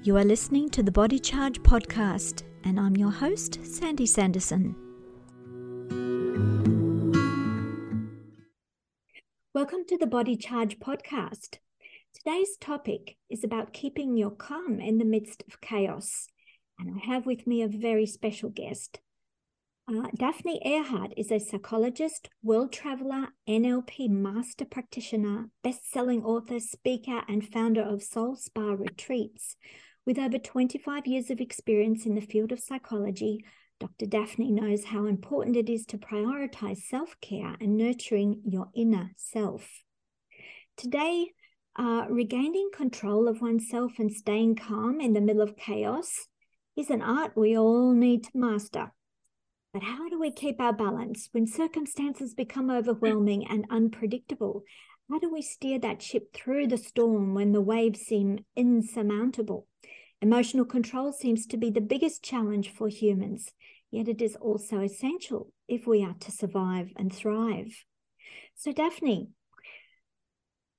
You are listening to the Body Charge podcast, and I'm your host, Sandy Sanderson. Welcome to the Body Charge podcast. Today's topic is about keeping your calm in the midst of chaos. And I have with me a very special guest. Uh, Daphne Erhart is a psychologist, world traveler, NLP master practitioner, best selling author, speaker, and founder of Soul Spa Retreats. With over 25 years of experience in the field of psychology, Dr. Daphne knows how important it is to prioritize self care and nurturing your inner self. Today, uh, regaining control of oneself and staying calm in the middle of chaos is an art we all need to master. But how do we keep our balance when circumstances become overwhelming and unpredictable? How do we steer that ship through the storm when the waves seem insurmountable? Emotional control seems to be the biggest challenge for humans, yet it is also essential if we are to survive and thrive. So, Daphne,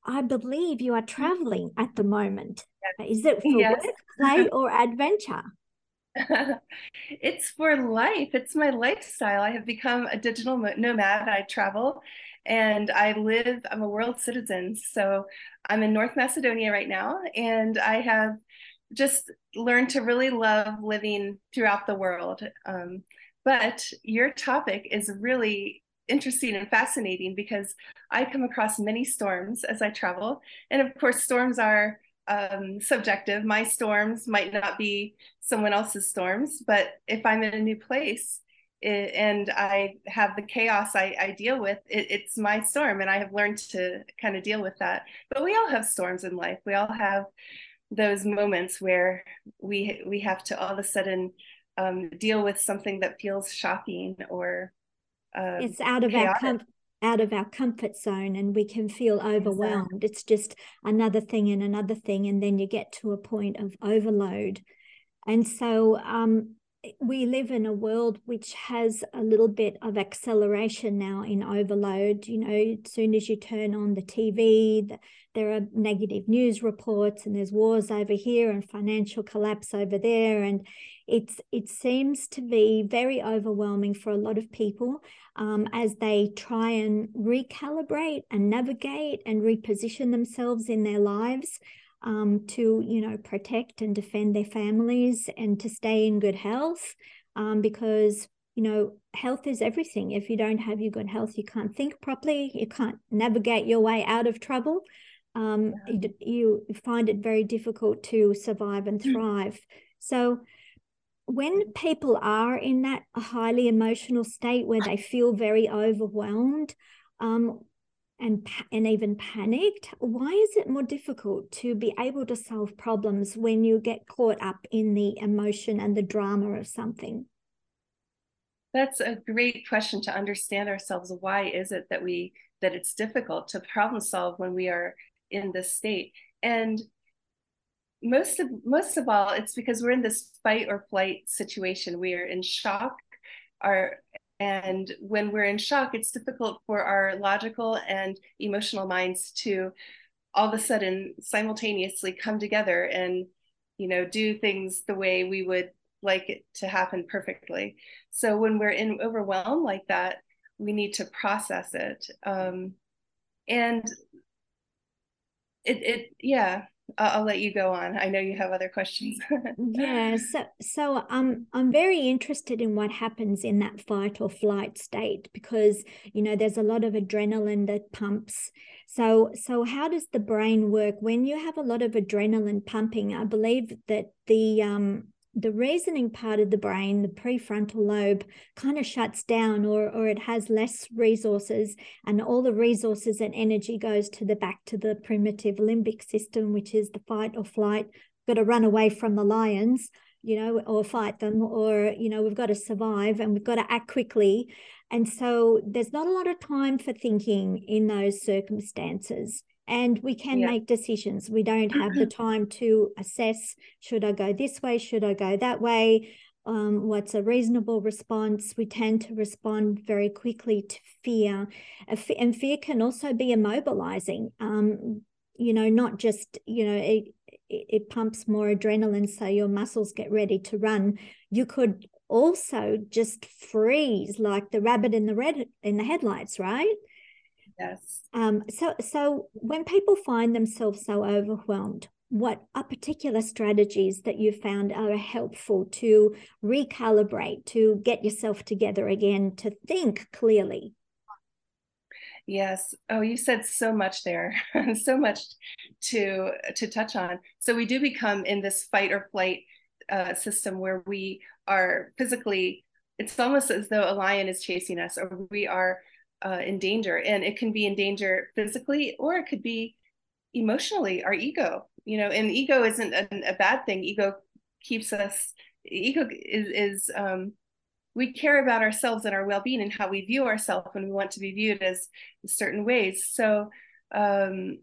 I believe you are mm-hmm. traveling at the moment. Is it for yes. work, play, or adventure? it's for life. It's my lifestyle. I have become a digital nomad. I travel and I live, I'm a world citizen. So I'm in North Macedonia right now, and I have just learned to really love living throughout the world. Um, but your topic is really interesting and fascinating because I come across many storms as I travel. And of course, storms are um, subjective. My storms might not be someone else's storms, but if I'm in a new place it, and I have the chaos I, I deal with, it, it's my storm, and I have learned to kind of deal with that. But we all have storms in life. We all have those moments where we we have to all of a sudden um, deal with something that feels shocking or uh, it's out of chaotic. our comfort out of our comfort zone and we can feel overwhelmed. Exactly. It's just another thing and another thing. And then you get to a point of overload. And so um, we live in a world which has a little bit of acceleration now in overload. You know, as soon as you turn on the TV, there are negative news reports, and there's wars over here and financial collapse over there, and it's it seems to be very overwhelming for a lot of people um, as they try and recalibrate and navigate and reposition themselves in their lives um, to you know protect and defend their families and to stay in good health um, because you know health is everything if you don't have your good health you can't think properly you can't navigate your way out of trouble um, yeah. you, you find it very difficult to survive and hmm. thrive so when people are in that highly emotional state where they feel very overwhelmed um, and and even panicked why is it more difficult to be able to solve problems when you get caught up in the emotion and the drama of something? That's a great question to understand ourselves. Why is it that we that it's difficult to problem solve when we are in this state? And most of most of all it's because we're in this fight or flight situation. We are in shock. Our and when we're in shock, it's difficult for our logical and emotional minds to all of a sudden simultaneously come together and, you know, do things the way we would like it to happen perfectly. So when we're in overwhelm like that, we need to process it. Um, and it, it, yeah, I'll, let you go on. I know you have other questions. yeah, so so um, I'm very interested in what happens in that fight or flight state because you know there's a lot of adrenaline that pumps. So so how does the brain work when you have a lot of adrenaline pumping? I believe that the um the reasoning part of the brain, the prefrontal lobe, kind of shuts down or, or it has less resources, and all the resources and energy goes to the back to the primitive limbic system, which is the fight or flight. Got to run away from the lions, you know, or fight them, or, you know, we've got to survive and we've got to act quickly. And so there's not a lot of time for thinking in those circumstances and we can yeah. make decisions. We don't have the time to assess should I go this way, should I go that way, um, what's a reasonable response. We tend to respond very quickly to fear, and fear can also be immobilizing. Um, you know, not just you know. It, it, it pumps more adrenaline so your muscles get ready to run you could also just freeze like the rabbit in the red in the headlights right yes um so so when people find themselves so overwhelmed what are particular strategies that you found are helpful to recalibrate to get yourself together again to think clearly Yes. Oh, you said so much there. so much to to touch on. So we do become in this fight or flight uh, system where we are physically. It's almost as though a lion is chasing us, or we are uh, in danger, and it can be in danger physically, or it could be emotionally. Our ego, you know, and ego isn't a, a bad thing. Ego keeps us. Ego is is um, we care about ourselves and our well-being and how we view ourselves when we want to be viewed as certain ways so um,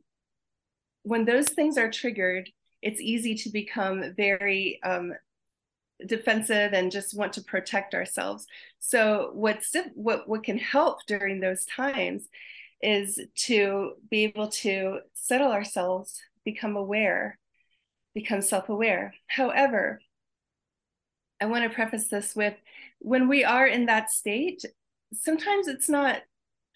when those things are triggered it's easy to become very um, defensive and just want to protect ourselves. So what's what what can help during those times is to be able to settle ourselves become aware become self-aware. However i want to preface this with when we are in that state, sometimes it's not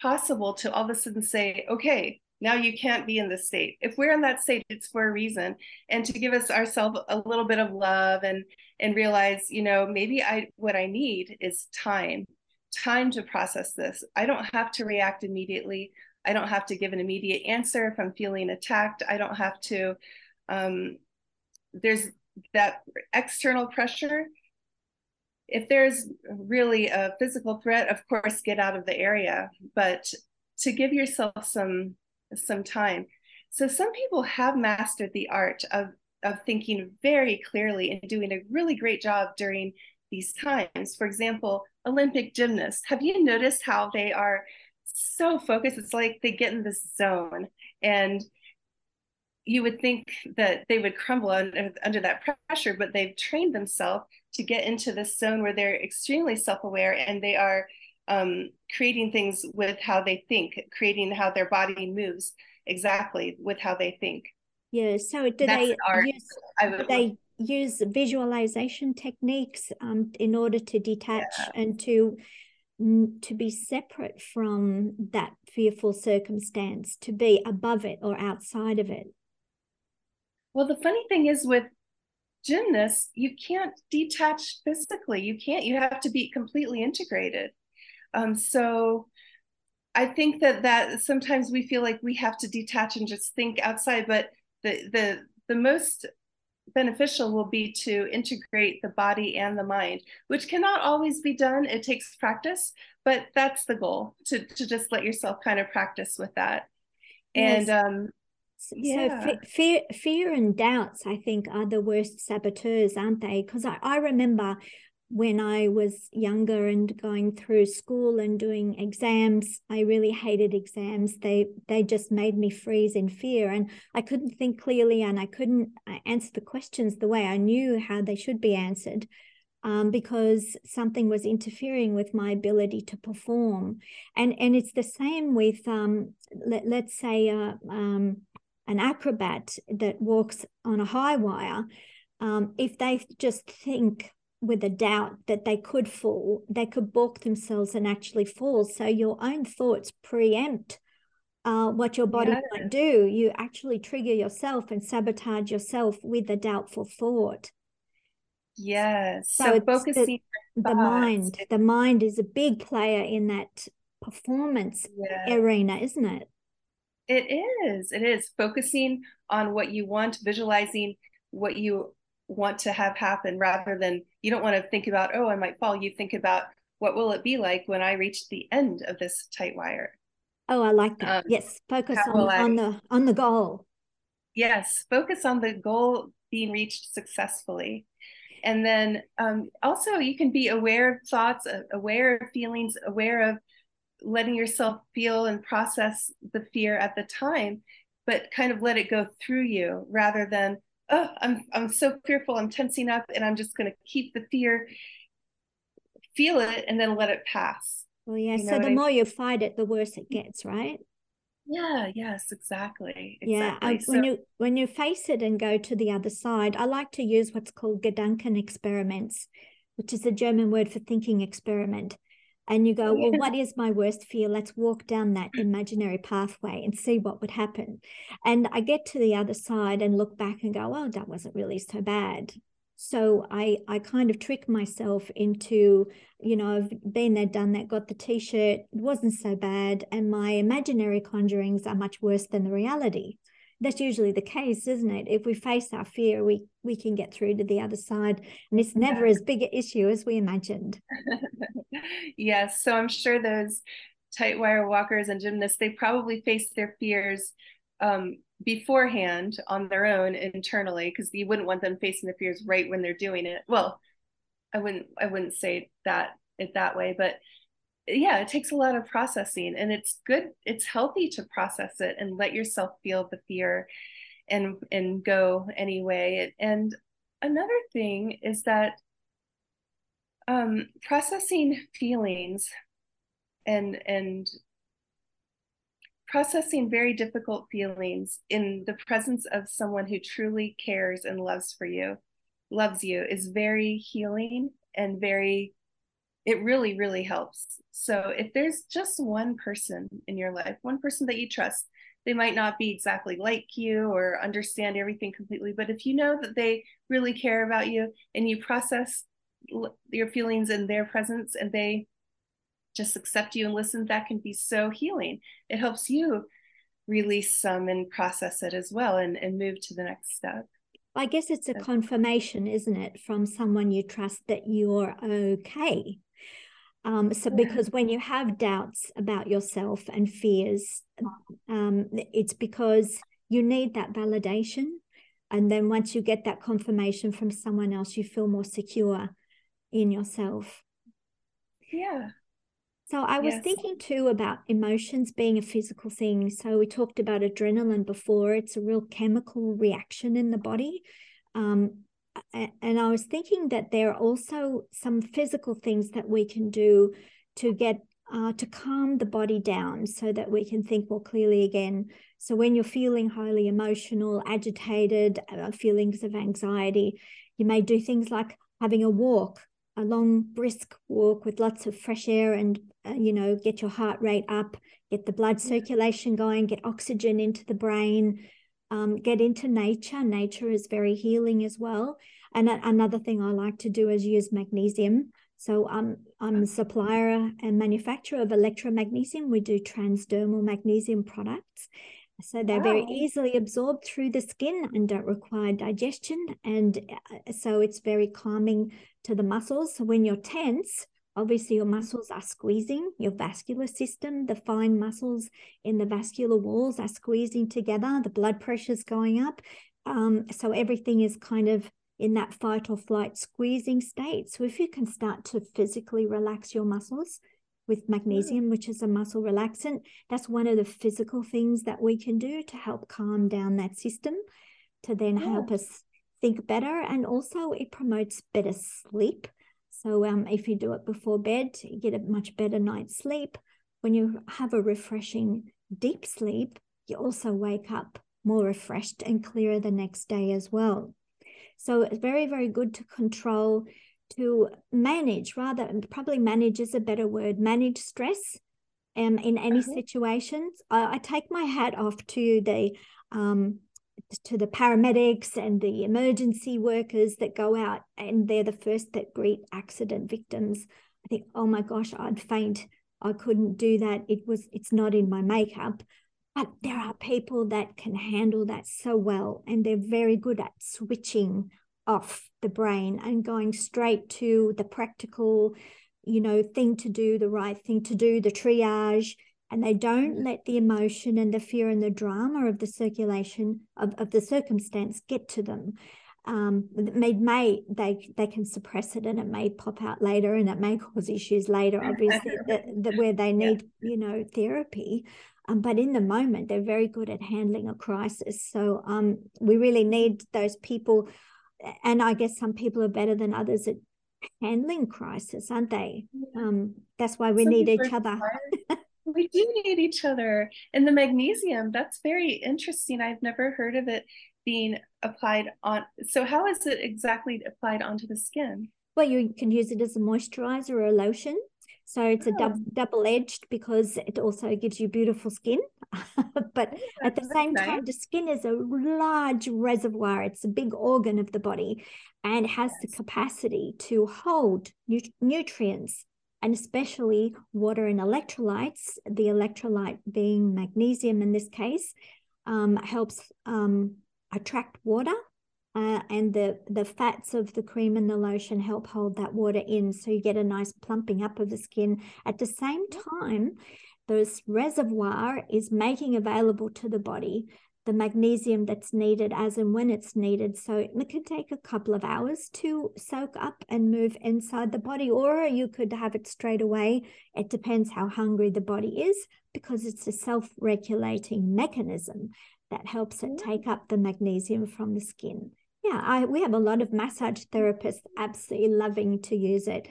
possible to all of a sudden say, okay, now you can't be in this state. If we're in that state, it's for a reason. And to give us ourselves a little bit of love and and realize, you know, maybe I what I need is time, time to process this. I don't have to react immediately. I don't have to give an immediate answer if I'm feeling attacked. I don't have to um, there's that external pressure if there's really a physical threat, of course, get out of the area, but to give yourself some some time. So some people have mastered the art of of thinking very clearly and doing a really great job during these times. For example, Olympic gymnasts. Have you noticed how they are so focused? It's like they get in this zone and you would think that they would crumble under, under that pressure, but they've trained themselves to get into this zone where they're extremely self-aware and they are um, creating things with how they think, creating how their body moves exactly with how they think. Yeah. So do That's they art. use do they use visualization techniques um, in order to detach yeah. and to to be separate from that fearful circumstance, to be above it or outside of it? Well, the funny thing is with gymnasts, you can't detach physically. You can't, you have to be completely integrated. Um, so I think that that sometimes we feel like we have to detach and just think outside, but the the the most beneficial will be to integrate the body and the mind, which cannot always be done. It takes practice, but that's the goal to to just let yourself kind of practice with that. Yes. And um, yeah. So fear, fear and doubts, I think, are the worst saboteurs, aren't they? Because I, I remember when I was younger and going through school and doing exams, I really hated exams. They they just made me freeze in fear, and I couldn't think clearly, and I couldn't uh, answer the questions the way I knew how they should be answered. Um, because something was interfering with my ability to perform, and and it's the same with um, let, let's say uh, um, an acrobat that walks on a high wire, um, if they just think with a doubt that they could fall, they could balk themselves and actually fall. So your own thoughts preempt uh, what your body yeah. might do. You actually trigger yourself and sabotage yourself with a doubtful thought. Yes. So, so focusing the, the mind. The mind is a big player in that performance arena, isn't it? It is. It is focusing on what you want, visualizing what you want to have happen rather than you don't want to think about, oh, I might fall. You think about what will it be like when I reach the end of this tight wire. Oh, I like that. Um, yes, focus on, I, on the on the goal. Yes, focus on the goal being reached successfully. And then um, also you can be aware of thoughts, aware of feelings, aware of letting yourself feel and process the fear at the time but kind of let it go through you rather than oh i'm i'm so fearful i'm tensing up and i'm just going to keep the fear feel it and then let it pass well yeah you know so the more mean? you fight it the worse it gets right Yeah, yes, exactly. exactly. Yeah, I, so, when you when you face it and go to the other side, I like to use what's called Gedanken experiments, which is a German word for thinking experiment. And you go, well, what is my worst fear? Let's walk down that imaginary pathway and see what would happen. And I get to the other side and look back and go, oh, that wasn't really so bad. So I I kind of trick myself into, you know, I've been there, done that, got the t-shirt, it wasn't so bad. And my imaginary conjurings are much worse than the reality. That's usually the case, isn't it? If we face our fear, we we can get through to the other side. And it's never yeah. as big an issue as we imagined. yes. So I'm sure those tight wire walkers and gymnasts, they probably face their fears um, beforehand on their own internally because you wouldn't want them facing the fears right when they're doing it well i wouldn't i wouldn't say that it that way but yeah it takes a lot of processing and it's good it's healthy to process it and let yourself feel the fear and and go anyway. And another thing is that um processing feelings and and processing very difficult feelings in the presence of someone who truly cares and loves for you loves you is very healing and very it really really helps so if there's just one person in your life one person that you trust they might not be exactly like you or understand everything completely but if you know that they really care about you and you process your feelings in their presence and they just accept you and listen, that can be so healing. It helps you release some and process it as well and, and move to the next step. I guess it's a confirmation, isn't it, from someone you trust that you're okay. Um, so because when you have doubts about yourself and fears, um, it's because you need that validation. And then once you get that confirmation from someone else, you feel more secure in yourself. Yeah. So I was yes. thinking too about emotions being a physical thing. So we talked about adrenaline before. It's a real chemical reaction in the body. Um, and I was thinking that there are also some physical things that we can do to get uh, to calm the body down so that we can think more clearly again. So when you're feeling highly emotional, agitated, uh, feelings of anxiety, you may do things like having a walk a long brisk walk with lots of fresh air and uh, you know get your heart rate up get the blood circulation going get oxygen into the brain um, get into nature nature is very healing as well and another thing i like to do is use magnesium so um, i'm a supplier and manufacturer of Elektra Magnesium we do transdermal magnesium products so they're wow. very easily absorbed through the skin and don't require digestion. And uh, so it's very calming to the muscles. So when you're tense, obviously your muscles are squeezing, your vascular system, the fine muscles in the vascular walls are squeezing together, the blood pressure's going up. Um, so everything is kind of in that fight or flight squeezing state. So if you can start to physically relax your muscles, with magnesium, which is a muscle relaxant. That's one of the physical things that we can do to help calm down that system to then yeah. help us think better. And also, it promotes better sleep. So, um, if you do it before bed, you get a much better night's sleep. When you have a refreshing deep sleep, you also wake up more refreshed and clearer the next day as well. So, it's very, very good to control to manage rather probably manage is a better word manage stress um, in any uh-huh. situations I, I, take my hat off to the um, to the paramedics and the emergency workers that go out and they're the first that greet accident victims. I think oh my gosh i'd faint. I couldn't do that. It was it's not in my makeup. But there are people that can handle that so well and they're very good at switching off the brain and going straight to the practical, you know, thing to do, the right thing to do, the triage. And they don't mm-hmm. let the emotion and the fear and the drama of the circulation of, of the circumstance get to them. Um, may, may they they can suppress it and it may pop out later and it may cause issues later, obviously, that, that where they need, yeah. you know, therapy. Um, but in the moment, they're very good at handling a crisis. So um, we really need those people and I guess some people are better than others at handling crisis, aren't they? Um, that's why we some need each other. We do need each other. And the magnesium, that's very interesting. I've never heard of it being applied on. So, how is it exactly applied onto the skin? Well, you can use it as a moisturizer or a lotion. So it's a dub- oh. double edged because it also gives you beautiful skin. but oh, at the same nice. time, the skin is a large reservoir. It's a big organ of the body and has yes. the capacity to hold nu- nutrients and especially water and electrolytes. The electrolyte being magnesium in this case um, helps um, attract water uh, and the the fats of the cream and the lotion help hold that water in so you get a nice plumping up of the skin at the same time this reservoir is making available to the body the magnesium that's needed as and when it's needed. So it can take a couple of hours to soak up and move inside the body or you could have it straight away. It depends how hungry the body is because it's a self-regulating mechanism that helps it take up the magnesium from the skin. Yeah, I, we have a lot of massage therapists absolutely loving to use it.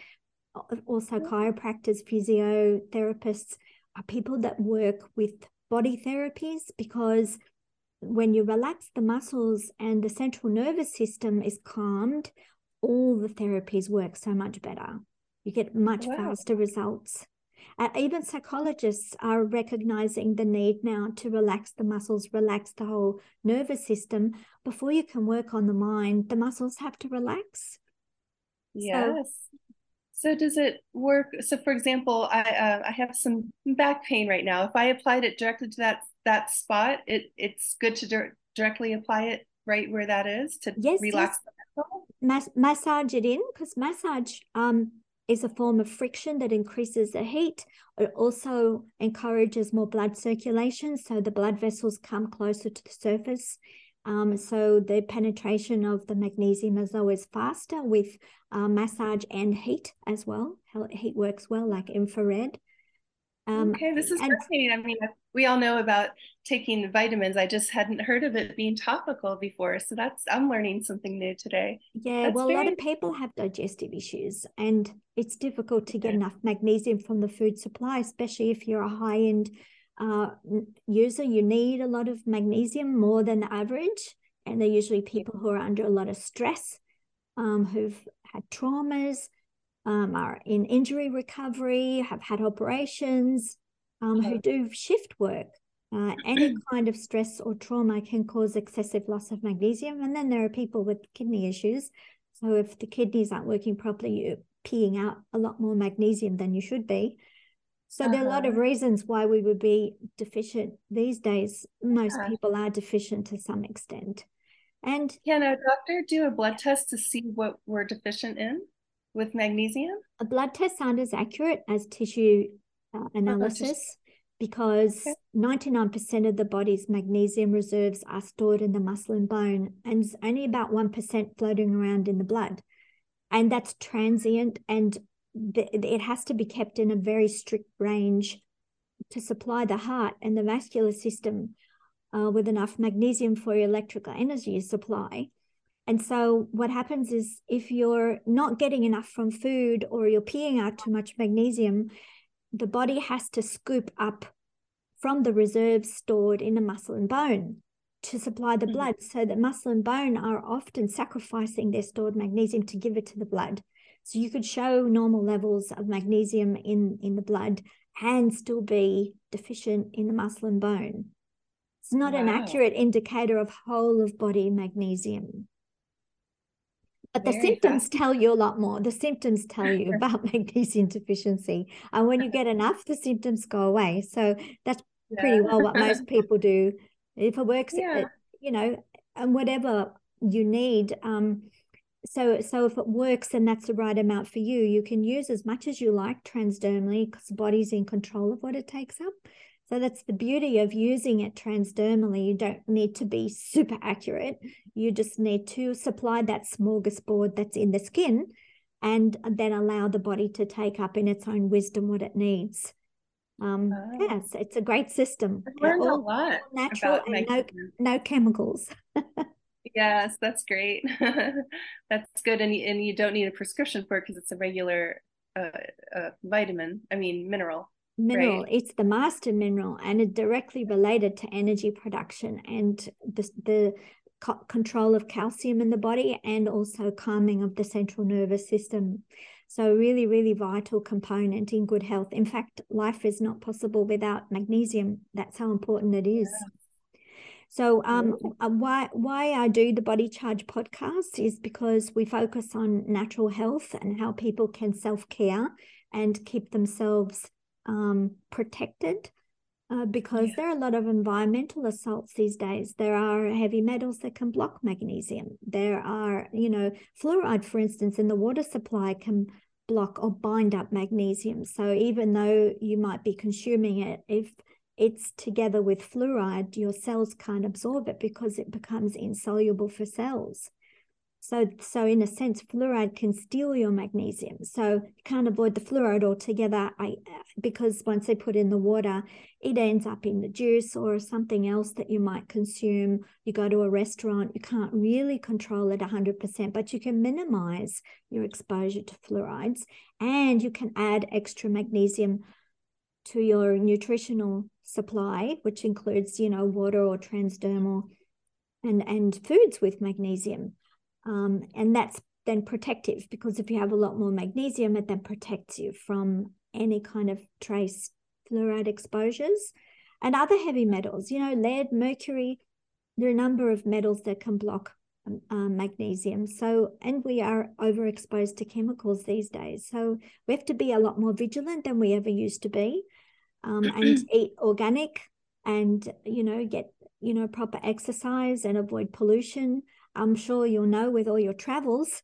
Also, chiropractors, physiotherapists are people that work with body therapies because when you relax the muscles and the central nervous system is calmed, all the therapies work so much better. You get much wow. faster results. Uh, even psychologists are recognizing the need now to relax the muscles, relax the whole nervous system. Before you can work on the mind, the muscles have to relax. Yes. So, so does it work? So, for example, I uh, I have some back pain right now. If I applied it directly to that that spot, it it's good to di- directly apply it right where that is to yes, relax yes. the muscle. Mas- massage it in because massage um is a form of friction that increases the heat. It also encourages more blood circulation, so the blood vessels come closer to the surface. Um, so the penetration of the magnesium is always faster with uh, massage and heat as well. Heat works well, like infrared. Um, okay, this is and, fascinating. I mean, we all know about taking vitamins. I just hadn't heard of it being topical before. So that's, I'm learning something new today. Yeah, that's well, very... a lot of people have digestive issues and it's difficult to get okay. enough magnesium from the food supply, especially if you're a high end uh, user. You need a lot of magnesium more than the average. And they're usually people who are under a lot of stress, um, who've had traumas um, are in injury recovery, have had operations, um, who do shift work. Uh, any kind of stress or trauma can cause excessive loss of magnesium. And then there are people with kidney issues. So if the kidneys aren't working properly, you're peeing out a lot more magnesium than you should be. So uh-huh. there are a lot of uh-huh. reasons why we would be deficient these days. Most uh-huh. people are deficient to some extent. And can a doctor do a blood test to see what we're deficient in? With magnesium? A blood tests aren't as accurate as tissue uh, analysis because okay. 99% of the body's magnesium reserves are stored in the muscle and bone, and only about 1% floating around in the blood. And that's transient, and th- it has to be kept in a very strict range to supply the heart and the vascular system uh, with enough magnesium for your electrical energy supply. And so what happens is if you're not getting enough from food or you're peeing out too much magnesium, the body has to scoop up from the reserves stored in the muscle and bone to supply the mm-hmm. blood. So the muscle and bone are often sacrificing their stored magnesium to give it to the blood. So you could show normal levels of magnesium in, in the blood and still be deficient in the muscle and bone. It's not wow. an accurate indicator of whole of body magnesium. But the Very symptoms fast. tell you a lot more. The symptoms tell you about magnesium deficiency. And when you get enough, the symptoms go away. So that's yeah. pretty well what most people do. If it works, yeah. you know, and whatever you need. Um, so so if it works and that's the right amount for you, you can use as much as you like transdermally because the body's in control of what it takes up. So that's the beauty of using it transdermally. You don't need to be super accurate. You just need to supply that smorgasbord that's in the skin and then allow the body to take up in its own wisdom what it needs. Um, oh. Yes, it's a great system. I learned all, a lot natural and no, no chemicals. yes, that's great. that's good. And, and you don't need a prescription for it because it's a regular uh, uh, vitamin, I mean, mineral. Mineral. Right. It's the master mineral and it's directly related to energy production and the, the co- control of calcium in the body and also calming of the central nervous system. So, really, really vital component in good health. In fact, life is not possible without magnesium. That's how important it is. Yeah. So, um, uh, why why I do the Body Charge podcast is because we focus on natural health and how people can self care and keep themselves um, protected uh, because yeah. there are a lot of environmental assaults these days. There are heavy metals that can block magnesium. There are, you know, fluoride, for instance, in the water supply can block or bind up magnesium. So even though you might be consuming it, if it's together with fluoride, your cells can't absorb it because it becomes insoluble for cells. So, so in a sense, fluoride can steal your magnesium. So you can't avoid the fluoride altogether. I uh, because once they put in the water, it ends up in the juice or something else that you might consume. You go to a restaurant, you can't really control it 100%, but you can minimize your exposure to fluorides and you can add extra magnesium to your nutritional supply, which includes, you know, water or transdermal and, and foods with magnesium. Um, and that's then protective because if you have a lot more magnesium, it then protects you from any kind of trace fluoride exposures and other heavy metals, you know, lead, mercury. There are a number of metals that can block um, um, magnesium. So, and we are overexposed to chemicals these days. So, we have to be a lot more vigilant than we ever used to be um, and eat organic and, you know, get, you know, proper exercise and avoid pollution. I'm sure you'll know with all your travels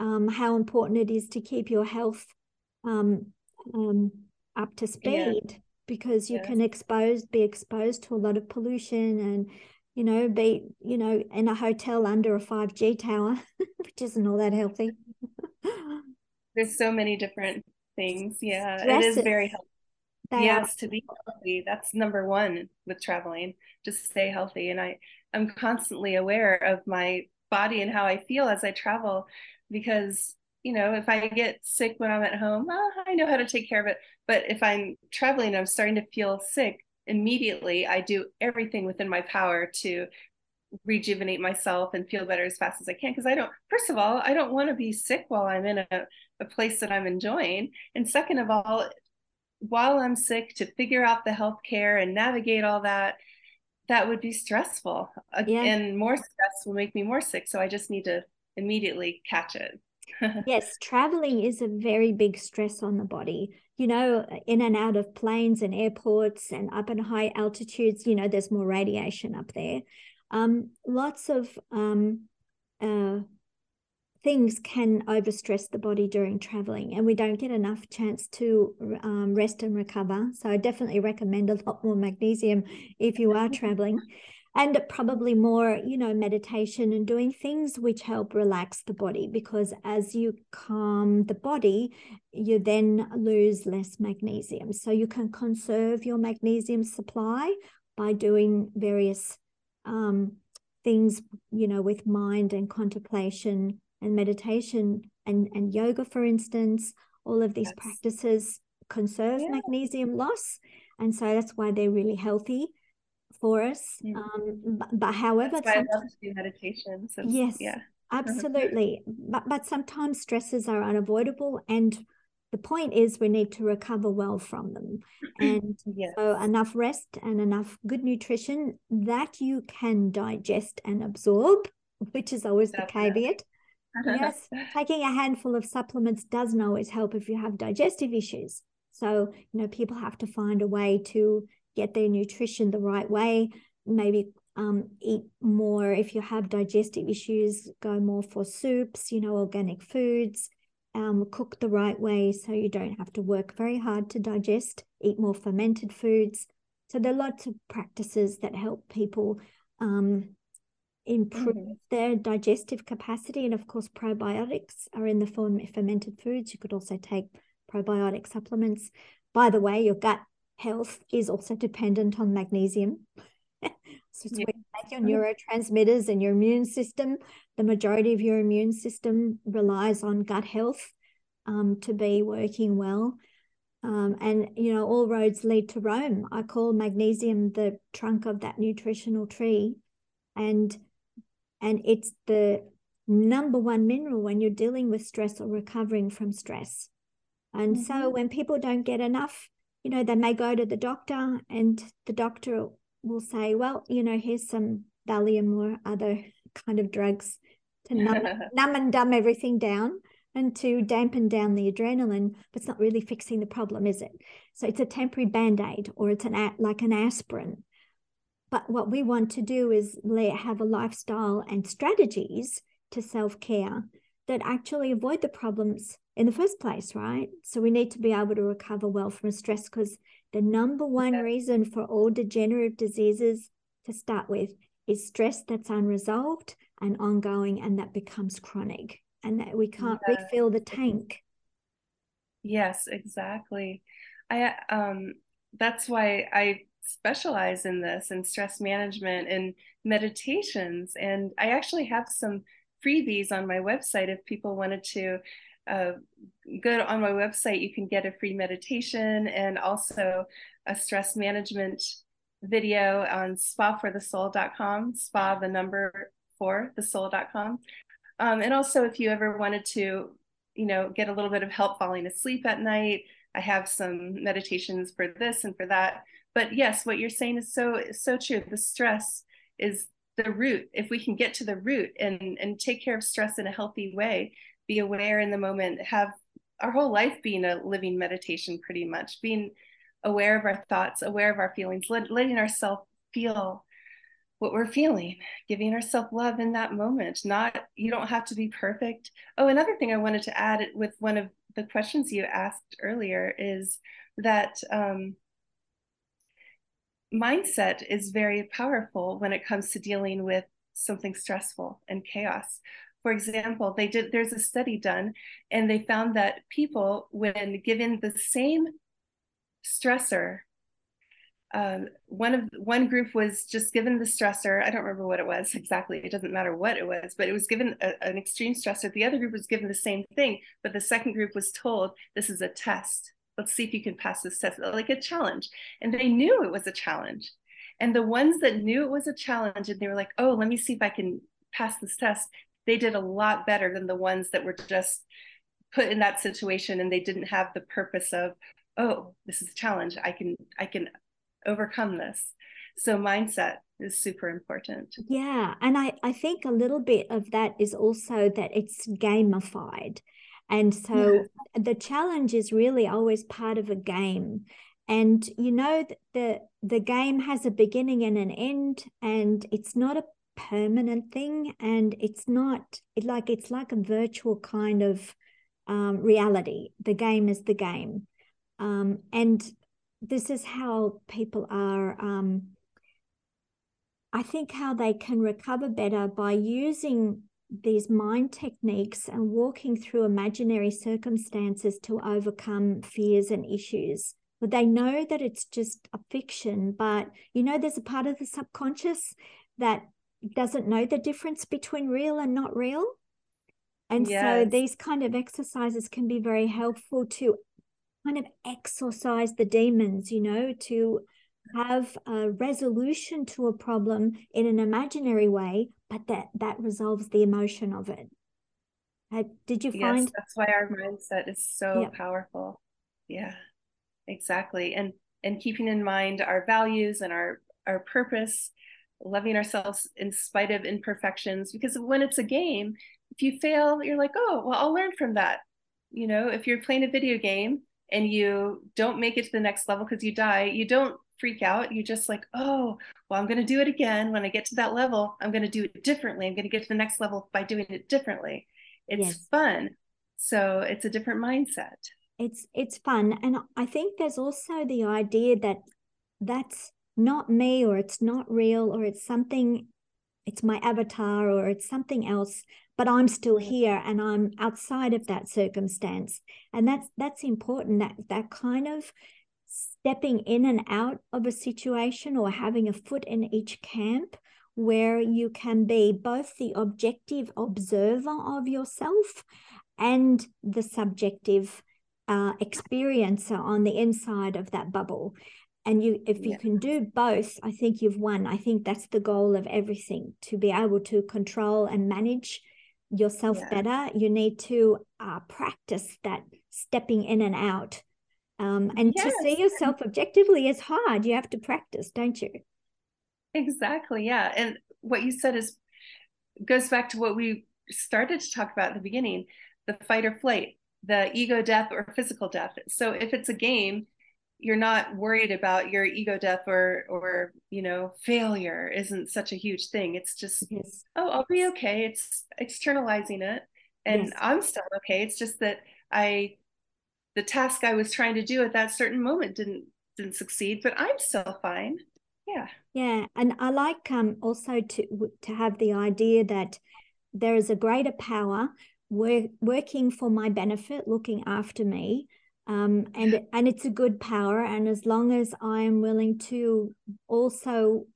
um, how important it is to keep your health um, um, up to speed yeah. because you yes. can expose be exposed to a lot of pollution and you know be you know in a hotel under a 5G tower, which isn't all that healthy. There's so many different things. Yeah, Stresses. it is very healthy. Yes, to be healthy. That's number one with traveling. Just stay healthy. And I, I'm constantly aware of my body and how I feel as I travel because you know if I get sick when I'm at home, I know how to take care of it. But if I'm traveling, I'm starting to feel sick immediately. I do everything within my power to rejuvenate myself and feel better as fast as I can because I don't first of all I don't want to be sick while I'm in a, a place that I'm enjoying and second of all while I'm sick to figure out the health care and navigate all that that would be stressful. Yeah. and more stress will make me more sick so i just need to immediately catch it. Yes traveling is a very big stress on the body. You know in and out of planes and airports and up in high altitudes you know there's more radiation up there. Um, lots of um, uh, things can overstress the body during traveling and we don't get enough chance to um, rest and recover. So i definitely recommend a lot more magnesium if you are traveling and probably more you know meditation and doing things which help relax the body because as you calm the body you then lose less magnesium. So you can conserve your magnesium supply by doing various um, things you know with mind and contemplation and meditation and, and yoga, for instance, all of these yes. practices conserve yeah. magnesium loss. And so that's why they're really healthy for us. Yeah. Um, but, but, however, I love to do meditation. So, yes, yeah, absolutely. but but sometimes stresses are unavoidable, and the point is we need to recover well from them. And yes. so enough rest and enough good nutrition that you can digest and absorb, which is always that's the caveat yes, taking a handful of supplements doesn't always help if you have digestive issues. So, you know, people have to find a way to get their nutrition the right way. Maybe um, eat more if you have digestive issues, go more for soups, you know, organic foods, um, cook the right way so you don't have to work very hard to digest, eat more fermented foods. So there are lots of practices that help people um, improve mm-hmm. their digestive capacity. And of course, probiotics are in the form of fermented foods. You could also take probiotic supplements. By the way, your gut health is also dependent on magnesium. so it's yeah. make your neurotransmitters and your immune system. The majority of your immune system relies on gut health um, to be working well. Um, and you know, all roads lead to Rome. I call magnesium the trunk of that nutritional tree, and and it's the number one mineral when you're dealing with stress or recovering from stress. And mm-hmm. so when people don't get enough, you know, they may go to the doctor, and the doctor will say, "Well, you know, here's some Valium or other kind of drugs to numb, numb and dumb everything down." and to dampen down the adrenaline, but it's not really fixing the problem, is it? So it's a temporary band aid or it's an like an aspirin. But what we want to do is have a lifestyle and strategies to self care that actually avoid the problems in the first place, right? So we need to be able to recover well from stress because the number one reason for all degenerative diseases to start with is stress that's unresolved and ongoing and that becomes chronic and that we can't yeah. refill the tank yes exactly i um that's why i specialize in this and stress management and meditations and i actually have some freebies on my website if people wanted to uh, go on my website you can get a free meditation and also a stress management video on spaforthesoul.com spa the number for the soul.com um, and also, if you ever wanted to, you know, get a little bit of help falling asleep at night, I have some meditations for this and for that. But yes, what you're saying is so so true. The stress is the root. If we can get to the root and and take care of stress in a healthy way, be aware in the moment, have our whole life being a living meditation, pretty much being aware of our thoughts, aware of our feelings, let, letting ourselves feel what we're feeling, giving ourselves love in that moment. Not, you don't have to be perfect. Oh, another thing I wanted to add with one of the questions you asked earlier is that um, mindset is very powerful when it comes to dealing with something stressful and chaos. For example, they did there's a study done and they found that people when given the same stressor um, one of one group was just given the stressor. I don't remember what it was exactly. It doesn't matter what it was, but it was given a, an extreme stressor. The other group was given the same thing, but the second group was told this is a test. Let's see if you can pass this test, like a challenge. And they knew it was a challenge. And the ones that knew it was a challenge and they were like, oh, let me see if I can pass this test, they did a lot better than the ones that were just put in that situation and they didn't have the purpose of, oh, this is a challenge. I can, I can overcome this. So mindset is super important. Yeah. And I, I think a little bit of that is also that it's gamified. And so yeah. the challenge is really always part of a game. And you know the the game has a beginning and an end, and it's not a permanent thing, and it's not it like it's like a virtual kind of um, reality. The game is the game, um, and this is how people are um, i think how they can recover better by using these mind techniques and walking through imaginary circumstances to overcome fears and issues but they know that it's just a fiction but you know there's a part of the subconscious that doesn't know the difference between real and not real and yes. so these kind of exercises can be very helpful to kind of exorcise the demons, you know, to have a resolution to a problem in an imaginary way, but that that resolves the emotion of it. Uh, did you find yes, that's why our mindset is so yeah. powerful. Yeah, exactly. And and keeping in mind our values and our our purpose, loving ourselves in spite of imperfections. Because when it's a game, if you fail, you're like, oh, well, I'll learn from that. You know, if you're playing a video game and you don't make it to the next level because you die, you don't freak out. You just like, oh, well, I'm going to do it again. When I get to that level, I'm going to do it differently. I'm going to get to the next level by doing it differently. It's yes. fun. So it's a different mindset. It's it's fun, and I think there's also the idea that that's not me, or it's not real, or it's something. It's my avatar, or it's something else but i'm still here and i'm outside of that circumstance and that's that's important that that kind of stepping in and out of a situation or having a foot in each camp where you can be both the objective observer of yourself and the subjective uh, experiencer on the inside of that bubble. And you, if you can do both, I think you've won. I think that's the goal of everything to be able to control and manage yourself yeah. better. You need to uh, practice that stepping in and out. Um, and yes. to see yourself objectively is hard. You have to practice, don't you? Exactly. Yeah. And what you said is goes back to what we started to talk about at the beginning the fight or flight, the ego death or physical death. So if it's a game, you're not worried about your ego death or or you know failure isn't such a huge thing it's just yes. oh i'll be okay it's externalizing it and yes. i'm still okay it's just that i the task i was trying to do at that certain moment didn't didn't succeed but i'm still fine. Yeah. Yeah and i like um also to to have the idea that there is a greater power work, working for my benefit looking after me um, and and it's a good power and as long as i am willing to also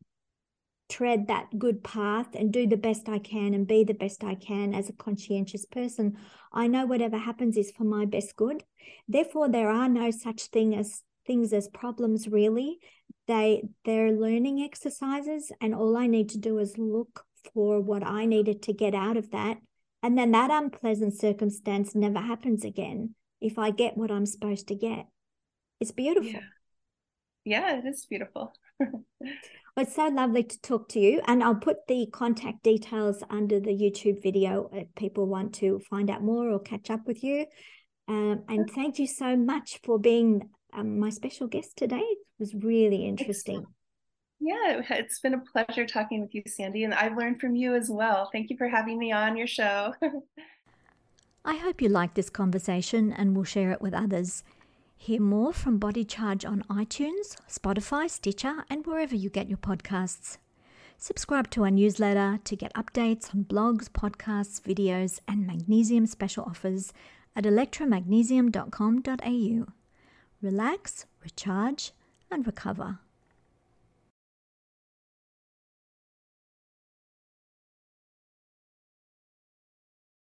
tread that good path and do the best i can and be the best i can as a conscientious person. I know whatever happens is for my best good. Therefore there are no such thing as things as problems really. They they're learning exercises and all i need to do is look for what i needed to get out of that. And then that unpleasant circumstance never happens again if i get what i'm supposed to get. It's beautiful. Yeah, yeah it is beautiful it's so lovely to talk to you and i'll put the contact details under the youtube video if people want to find out more or catch up with you um, and thank you so much for being um, my special guest today. It was really interesting. Yeah, it's been a pleasure talking with you, Sandy, and I've learned from you as well. Thank you for having me on your show. I hope you liked this conversation and will share it with others. Hear more from Body Charge on iTunes, Spotify, Stitcher, and wherever you get your podcasts. Subscribe to our newsletter to get updates on blogs, podcasts, videos, and magnesium special offers at elektramagnesium.com.au relax, recharge, and recover.